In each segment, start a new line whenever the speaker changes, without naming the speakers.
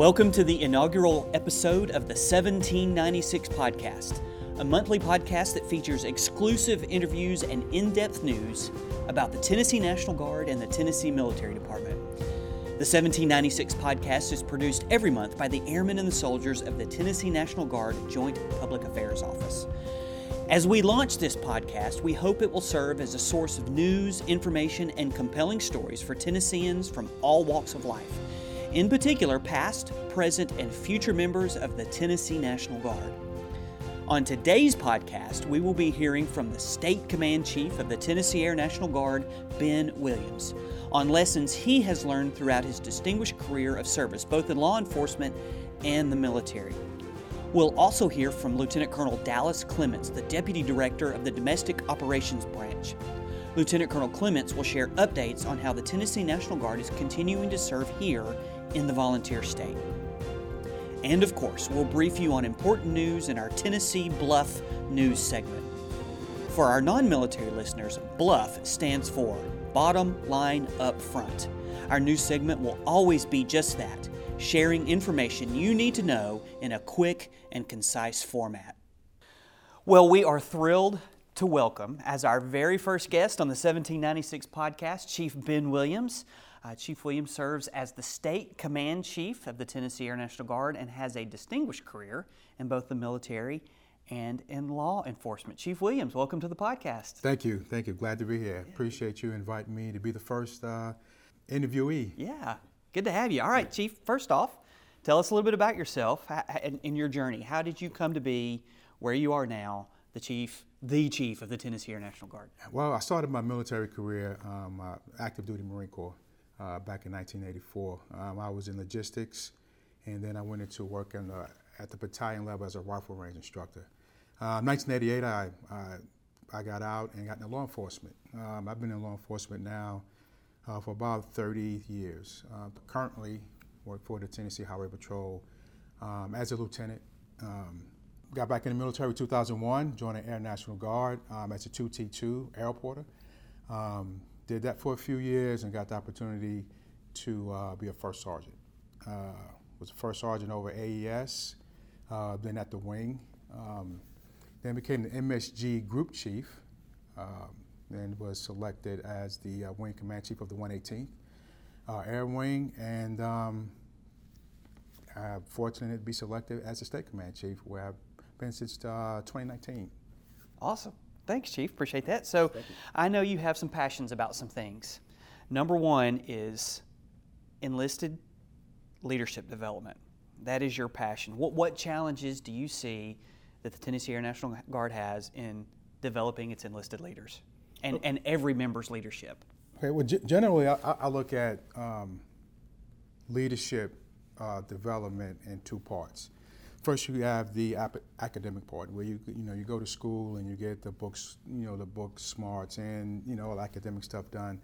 Welcome to the inaugural episode of the 1796 podcast, a monthly podcast that features exclusive interviews and in depth news about the Tennessee National Guard and the Tennessee Military Department. The 1796 podcast is produced every month by the airmen and the soldiers of the Tennessee National Guard Joint Public Affairs Office. As we launch this podcast, we hope it will serve as a source of news, information, and compelling stories for Tennesseans from all walks of life in particular, past, present, and future members of the Tennessee National Guard. On today's podcast, we will be hearing from the State Command Chief of the Tennessee Air National Guard, Ben Williams, on lessons he has learned throughout his distinguished career of service, both in law enforcement and the military. We'll also hear from Lieutenant Colonel Dallas Clements, the Deputy Director of the Domestic Operations Branch. Lieutenant Colonel Clements will share updates on how the Tennessee National Guard is continuing to serve here in the volunteer state. And of course, we'll brief you on important news in our Tennessee Bluff news segment. For our non military listeners, BLUFF stands for Bottom Line Up Front. Our news segment will always be just that sharing information you need to know in a quick and concise format. Well, we are thrilled to welcome as our very first guest on the 1796 podcast, Chief Ben Williams. Uh, Chief Williams serves as the State Command Chief of the Tennessee Air National Guard and has a distinguished career in both the military and in law enforcement. Chief Williams, welcome to the podcast.
Thank you. Thank you. Glad to be here. Yeah. Appreciate you inviting me to be the first uh, interviewee.
Yeah, good to have you. All right, Chief, first off, tell us a little bit about yourself and your journey. How did you come to be where you are now, the Chief, the Chief of the Tennessee Air National Guard?
Well, I started my military career, um, uh, active duty Marine Corps uh, back in 1984. Um, I was in logistics, and then I went into work the, at the battalion level as a rifle range instructor. Uh, 1988, I, I, I, got out and got into law enforcement. Um, I've been in law enforcement now uh, for about 30 years. Uh, currently, work for the Tennessee Highway Patrol um, as a lieutenant. Um, got back in the military in 2001, joined the Air National Guard um, as a 2T2 airporter. Um, did that for a few years and got the opportunity to uh, be a first sergeant. Uh, was a first sergeant over AES, uh, then at the wing. Um, then became the MSG group chief, um, and was selected as the uh, wing command chief of the 118th uh, Air Wing, and um, I'm fortunate to be selected as the state command chief, where I've been since uh, 2019.
Awesome. Thanks, Chief. Appreciate that. So, I know you have some passions about some things. Number one is enlisted leadership development. That is your passion. What, what challenges do you see that the Tennessee Air National Guard has in developing its enlisted leaders and, and every member's leadership?
Okay, well, g- generally, I, I, look at um, leadership uh, development in two parts first you have the ap- academic part where you you know you go to school and you get the books you know the book smarts and you know all academic stuff done.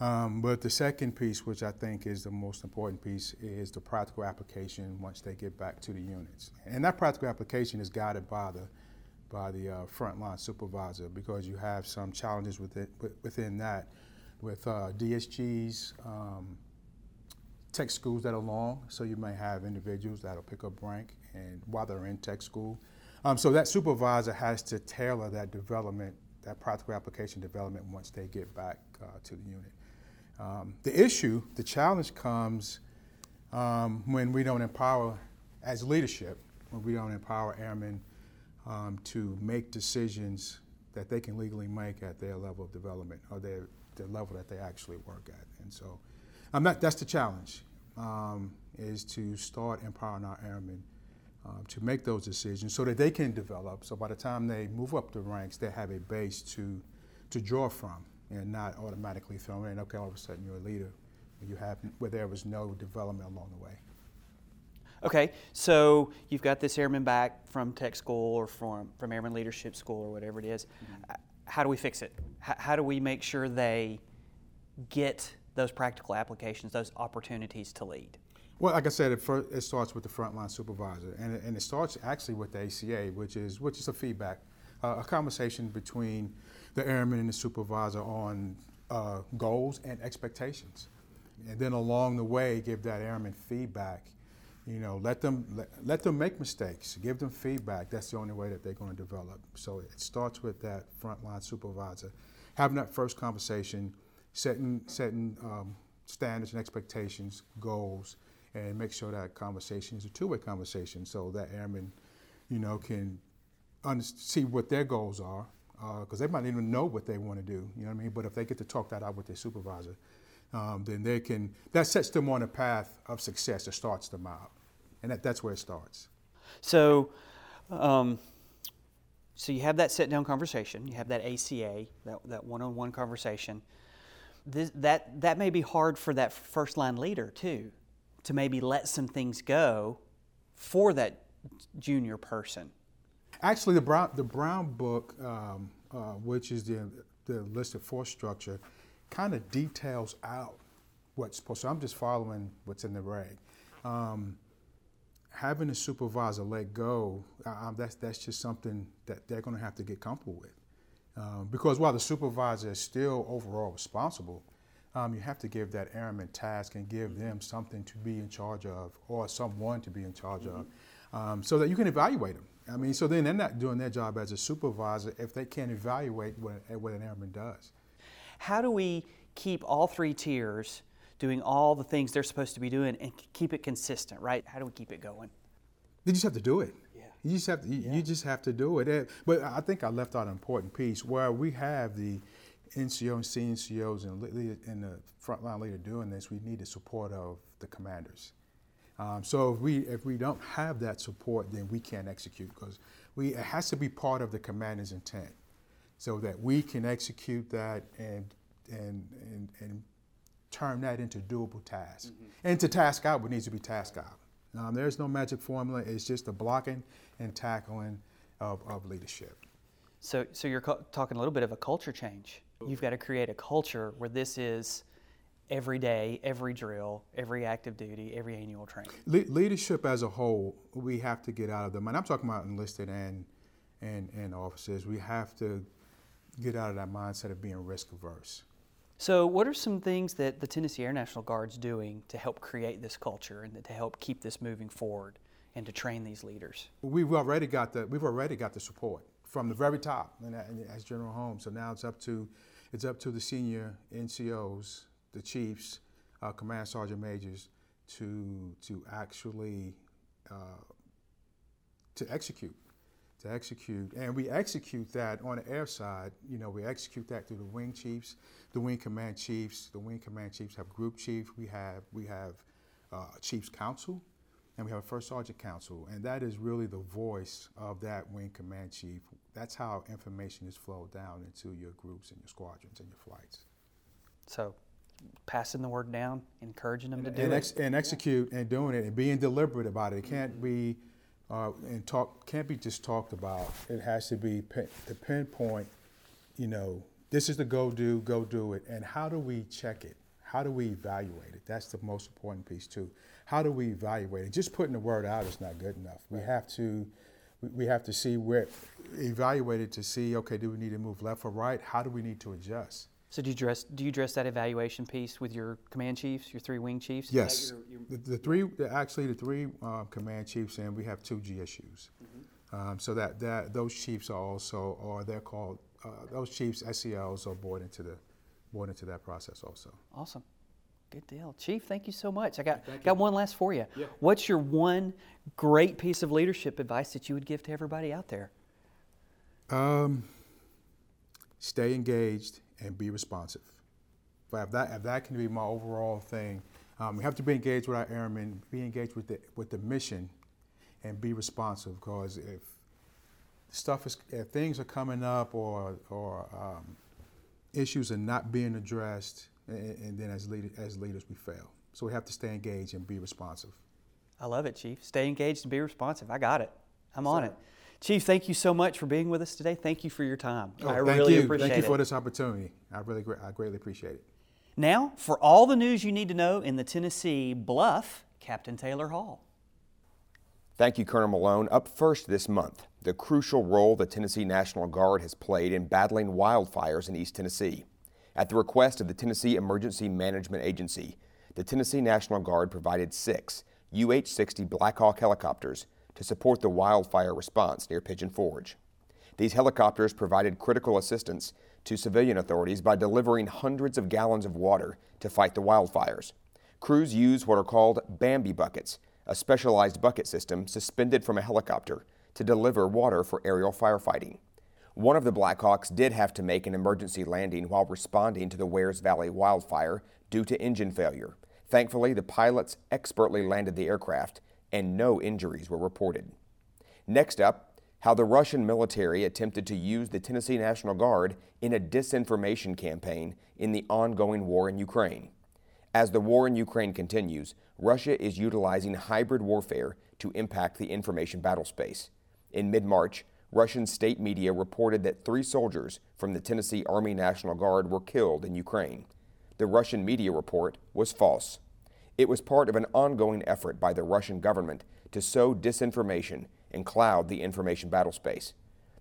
Um, but the second piece which i think is the most important piece is the practical application once they get back to the units. And that practical application is guided by the by the uh, frontline supervisor because you have some challenges within, within that with uh, dsgs um, tech schools that are long. So you may have individuals that'll pick up rank and while they're in tech school. Um, so that supervisor has to tailor that development, that practical application development once they get back uh, to the unit. Um, the issue, the challenge comes um, when we don't empower, as leadership, when we don't empower airmen um, to make decisions that they can legally make at their level of development or their, their level that they actually work at. And so um, that, that's the challenge, um, is to start empowering our airmen um, to make those decisions so that they can develop. So by the time they move up the ranks, they have a base to, to draw from and not automatically throw in, okay, all of a sudden you're a leader where, you have, where there was no development along the way.
Okay, so you've got this airman back from tech school or from, from airman leadership school or whatever it is. Mm-hmm. How do we fix it? How, how do we make sure they get those practical applications, those opportunities to lead?
Well, like I said, it, first, it starts with the frontline supervisor, and and it starts actually with the ACA, which is which is a feedback, uh, a conversation between the airman and the supervisor on uh, goals and expectations, and then along the way, give that airman feedback, You know, let them let, let them make mistakes. Give them feedback. That's the only way that they're going to develop. So it starts with that frontline supervisor having that first conversation, setting setting um, standards and expectations, goals, and make sure that conversation is a two-way conversation, so that airman, you know, can under- see what their goals are, because uh, they might even know what they want to do. You know what I mean? But if they get to talk that out with their supervisor, um, then they can. That sets them on a path of success. It starts them out and that, that's where it starts.
So, um, so you have that sit down conversation, you have that ACA, that, that one-on-one conversation. This, that that may be hard for that first line leader too, to maybe let some things go for that junior person.
Actually, the Brown the Brown book, um, uh, which is the the listed force structure, kind of details out what's supposed. So I'm just following what's in the reg. Um, having a supervisor let go, uh, that's, that's just something that they're going to have to get comfortable with. Um, because while the supervisor is still overall responsible, um, you have to give that airman task and give them something to be in charge of or someone to be in charge mm-hmm. of um, so that you can evaluate them. I mean, so then they're not doing their job as a supervisor if they can't evaluate what, what an airman does.
How do we keep all three tiers doing all the things they're supposed to be doing and keep it consistent, right? How do we keep it going?
You just have to do it. Yeah. You just have to, you, yeah. you just have to do it. But I think I left out an important piece where we have the NCO and SNCOs and, and the frontline leader doing this. We need the support of the commanders. Um, so if we if we don't have that support, then we can't execute because we it has to be part of the commander's intent, so that we can execute that and and and, and turn that into doable tasks. Mm-hmm. And to task out what needs to be tasked out. Um, there's no magic formula. It's just the blocking and tackling of, of leadership.
So, so you're co- talking a little bit of a culture change. You've got to create a culture where this is every day, every drill, every active duty, every annual training.
Le- leadership as a whole, we have to get out of them. And I'm talking about enlisted and and and officers. We have to get out of that mindset of being risk averse.
So, what are some things that the Tennessee Air National Guard's doing to help create this culture and to help keep this moving forward and to train these leaders?
We've already got the we've already got the support from the very top, and as General Holmes. So now it's up to it's up to the senior NCOs, the chiefs, uh, command sergeant majors, to to actually uh, to execute to execute. And we execute that on the air side. You know, we execute that through the wing chiefs, the wing command chiefs. The wing command chiefs have group chief. We have we have uh, chiefs council, and we have a first sergeant council, and that is really the voice of that wing command chief. That's how information is flowed down into your groups and your squadrons and your flights.
So passing the word down, encouraging them
and,
to do
and
it.
And execute and doing it and being deliberate about it. It can't mm-hmm. be uh, and talk can't be just talked about. It has to be pin, the pinpoint. You know, this is the go do, go do it, and how do we check it? How do we evaluate it? That's the most important piece too. How do we evaluate it? Just putting the word out is not good enough. We have to, we have to see where, evaluate it to see. Okay, do we need to move left or right? How do we need to adjust?
So do you dress do you dress that evaluation piece with your command chiefs, your three wing chiefs?
Yes. Your, your... The, the, three, the, actually the three uh, command chiefs, and we have two GSUs. Mm-hmm. Um, so that, that those chiefs are also, or they're called uh, those chiefs SELs are board into the board into that process also.
Awesome. Good deal, Chief. Thank you so much. I got got one last for you. Yeah. What's your one great piece of leadership advice that you would give to everybody out there?
Um, stay engaged and be responsive. But if that, if that can be my overall thing, um, we have to be engaged with our airmen, be engaged with the, with the mission, and be responsive. Because if stuff is, if things are coming up or, or um, issues are not being addressed, and, and then as, leader, as leaders we fail. So we have to stay engaged and be responsive.
I love it, Chief. Stay engaged and be responsive. I got it. I'm on it. Chief, thank you so much for being with us today. Thank you for your time.
Oh, I really you. appreciate it. Thank you for this opportunity. I really, I greatly appreciate it.
Now, for all the news you need to know in the Tennessee Bluff, Captain Taylor Hall.
Thank you, Colonel Malone. Up first this month, the crucial role the Tennessee National Guard has played in battling wildfires in East Tennessee. At the request of the Tennessee Emergency Management Agency, the Tennessee National Guard provided six UH 60 Black Hawk helicopters to support the wildfire response near Pigeon Forge. These helicopters provided critical assistance to civilian authorities by delivering hundreds of gallons of water to fight the wildfires. Crews use what are called Bambi buckets, a specialized bucket system suspended from a helicopter to deliver water for aerial firefighting. One of the Blackhawks did have to make an emergency landing while responding to the Wears Valley wildfire due to engine failure. Thankfully, the pilots expertly landed the aircraft and no injuries were reported. Next up, how the Russian military attempted to use the Tennessee National Guard in a disinformation campaign in the ongoing war in Ukraine. As the war in Ukraine continues, Russia is utilizing hybrid warfare to impact the information battlespace. In mid March, Russian state media reported that three soldiers from the Tennessee Army National Guard were killed in Ukraine. The Russian media report was false. It was part of an ongoing effort by the Russian government to sow disinformation and cloud the information battlespace.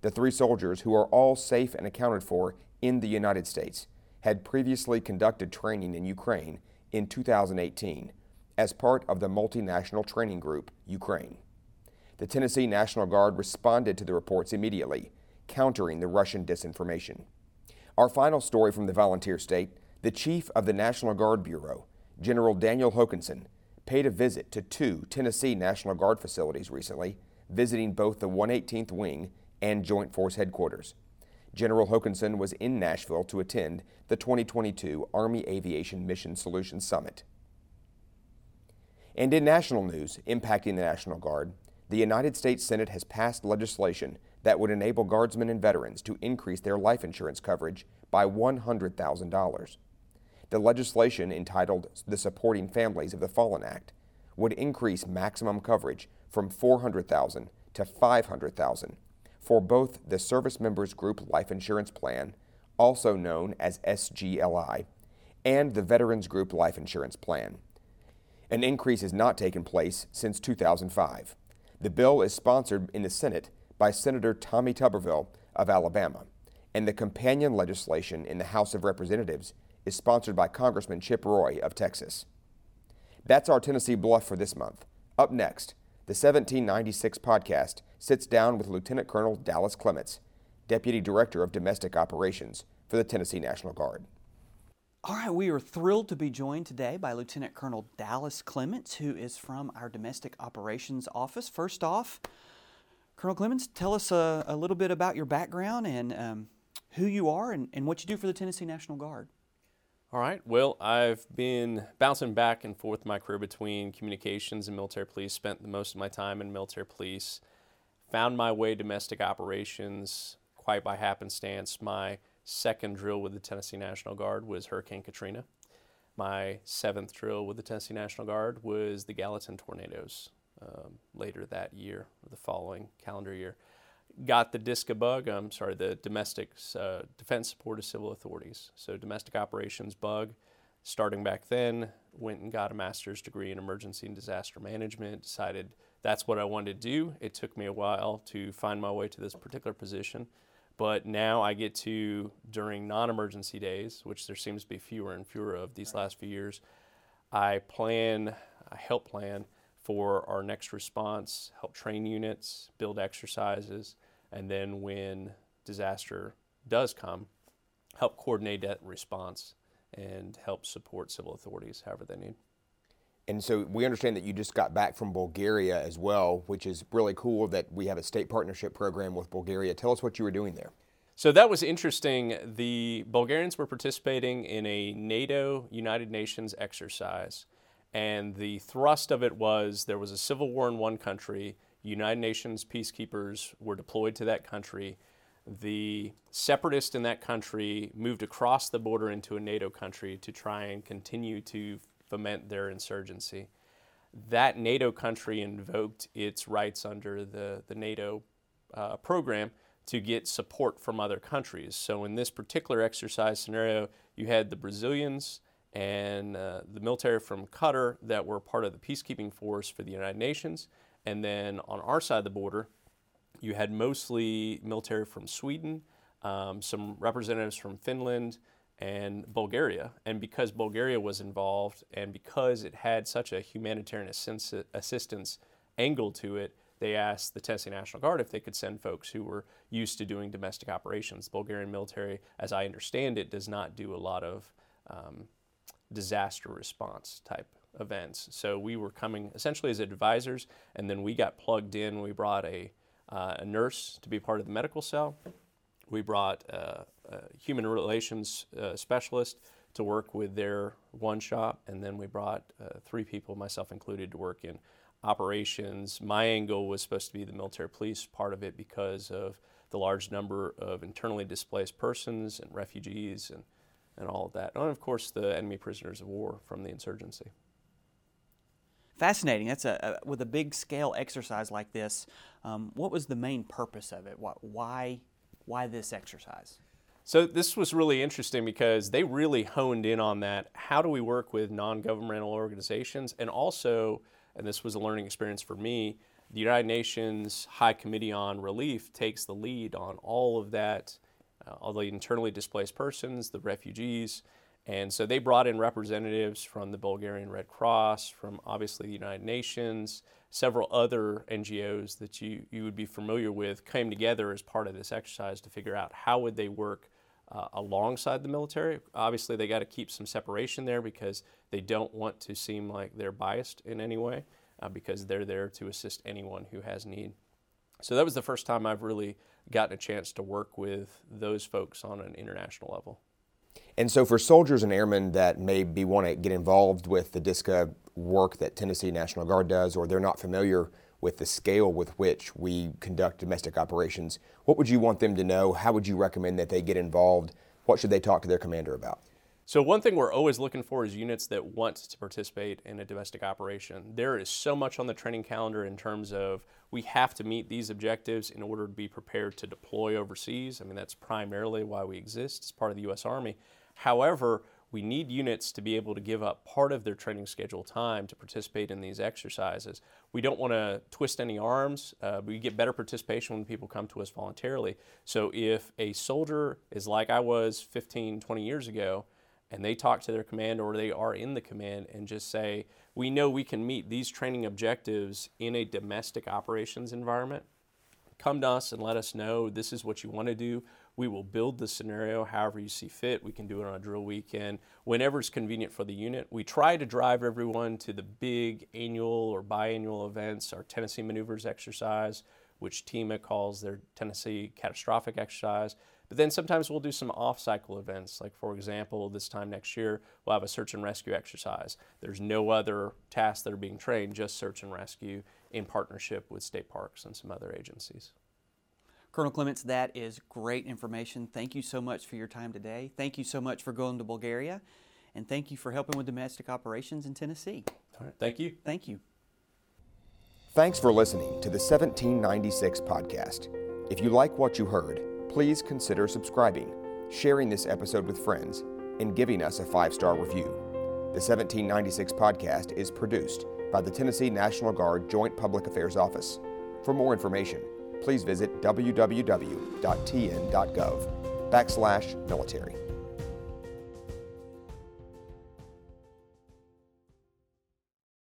The three soldiers, who are all safe and accounted for in the United States, had previously conducted training in Ukraine in 2018 as part of the multinational training group Ukraine. The Tennessee National Guard responded to the reports immediately, countering the Russian disinformation. Our final story from the volunteer state the chief of the National Guard Bureau, General Daniel Hokanson, paid a visit to two Tennessee National Guard facilities recently, visiting both the 118th Wing and Joint Force Headquarters. General Hokanson was in Nashville to attend the 2022 Army Aviation Mission Solutions Summit. And in national news impacting the National Guard, the United States Senate has passed legislation that would enable Guardsmen and veterans to increase their life insurance coverage by $100,000. The legislation, entitled the Supporting Families of the Fallen Act, would increase maximum coverage from 400,000 to 500,000 for both the Service Members Group Life Insurance Plan, also known as SGLI, and the Veterans Group Life Insurance Plan. An increase has not taken place since 2005. The bill is sponsored in the Senate by Senator Tommy Tuberville of Alabama, and the companion legislation in the House of Representatives is sponsored by Congressman Chip Roy of Texas. That's our Tennessee Bluff for this month. Up next, the 1796 podcast sits down with Lieutenant Colonel Dallas Clements, Deputy Director of Domestic Operations for the Tennessee National Guard.
All right, we are thrilled to be joined today by Lieutenant Colonel Dallas Clements, who is from our Domestic Operations Office. First off, Colonel Clements, tell us a, a little bit about your background and um, who you are and, and what you do for the Tennessee National Guard.
All right. Well, I've been bouncing back and forth my career between communications and military police. Spent the most of my time in military police. Found my way domestic operations quite by happenstance. My second drill with the Tennessee National Guard was Hurricane Katrina. My seventh drill with the Tennessee National Guard was the Gallatin tornadoes um, later that year, the following calendar year got the DSCA bug, I'm sorry, the Domestic uh, Defense Support of Civil Authorities. So, domestic operations bug. Starting back then, went and got a master's degree in emergency and disaster management, decided that's what I wanted to do. It took me a while to find my way to this particular position. But now I get to, during non emergency days, which there seems to be fewer and fewer of these last few years, I plan, I help plan for our next response, help train units, build exercises, and then when disaster does come, help coordinate that response and help support civil authorities however they need.
And so we understand that you just got back from Bulgaria as well, which is really cool that we have a state partnership program with Bulgaria. Tell us what you were doing there.
So that was interesting. The Bulgarians were participating in a NATO United Nations exercise. And the thrust of it was there was a civil war in one country, United Nations peacekeepers were deployed to that country. The separatists in that country moved across the border into a NATO country to try and continue to foment their insurgency. That NATO country invoked its rights under the, the NATO uh, program to get support from other countries. So, in this particular exercise scenario, you had the Brazilians and uh, the military from Qatar that were part of the peacekeeping force for the United Nations. And then on our side of the border, you had mostly military from Sweden, um, some representatives from Finland, and Bulgaria. And because Bulgaria was involved and because it had such a humanitarian assistance angle to it, they asked the Tennessee National Guard if they could send folks who were used to doing domestic operations. The Bulgarian military, as I understand it, does not do a lot of um, disaster response type events. So we were coming essentially as advisors, and then we got plugged in. We brought a, uh, a nurse to be part of the medical cell. We brought uh, a human relations uh, specialist to work with their one shop, and then we brought uh, three people, myself included, to work in operations. My angle was supposed to be the military police part of it because of the large number of internally displaced persons and refugees and, and all of that. And of course, the enemy prisoners of war from the insurgency.
Fascinating. That's a, a with a big scale exercise like this. Um, what was the main purpose of it? Why, why this exercise?
So this was really interesting because they really honed in on that. How do we work with non-governmental organizations, and also, and this was a learning experience for me. The United Nations High Committee on Relief takes the lead on all of that, uh, all the internally displaced persons, the refugees, and so they brought in representatives from the Bulgarian Red Cross, from obviously the United Nations, several other NGOs that you, you would be familiar with came together as part of this exercise to figure out how would they work uh, alongside the military. Obviously, they got to keep some separation there because they don't want to seem like they're biased in any way uh, because they're there to assist anyone who has need. So that was the first time I've really gotten a chance to work with those folks on an international level.
And so, for soldiers and airmen that maybe want to get involved with the DSCA work that Tennessee National Guard does, or they're not familiar with the scale with which we conduct domestic operations, what would you want them to know? How would you recommend that they get involved? What should they talk to their commander about?
So, one thing we're always looking for is units that want to participate in a domestic operation. There is so much on the training calendar in terms of we have to meet these objectives in order to be prepared to deploy overseas. I mean, that's primarily why we exist as part of the U.S. Army. However, we need units to be able to give up part of their training schedule time to participate in these exercises. We don't want to twist any arms. Uh, we get better participation when people come to us voluntarily. So if a soldier is like I was 15, 20 years ago, and they talk to their command or they are in the command and just say, we know we can meet these training objectives in a domestic operations environment, come to us and let us know this is what you want to do. We will build the scenario however you see fit. We can do it on a drill weekend, whenever it's convenient for the unit. We try to drive everyone to the big annual or biannual events, our Tennessee Maneuvers exercise, which TEMA calls their Tennessee Catastrophic Exercise. But then sometimes we'll do some off cycle events. Like, for example, this time next year, we'll have a search and rescue exercise. There's no other tasks that are being trained, just search and rescue in partnership with state parks and some other agencies.
Colonel Clements, that is great information. Thank you so much for your time today. Thank you so much for going to Bulgaria. And thank you for helping with domestic operations in Tennessee.
All right. Thank you.
Thank you.
Thanks for listening to the 1796 podcast. If you like what you heard, please consider subscribing, sharing this episode with friends, and giving us a five star review. The 1796 podcast is produced by the Tennessee National Guard Joint Public Affairs Office. For more information, please visit www.tn.gov backslash military.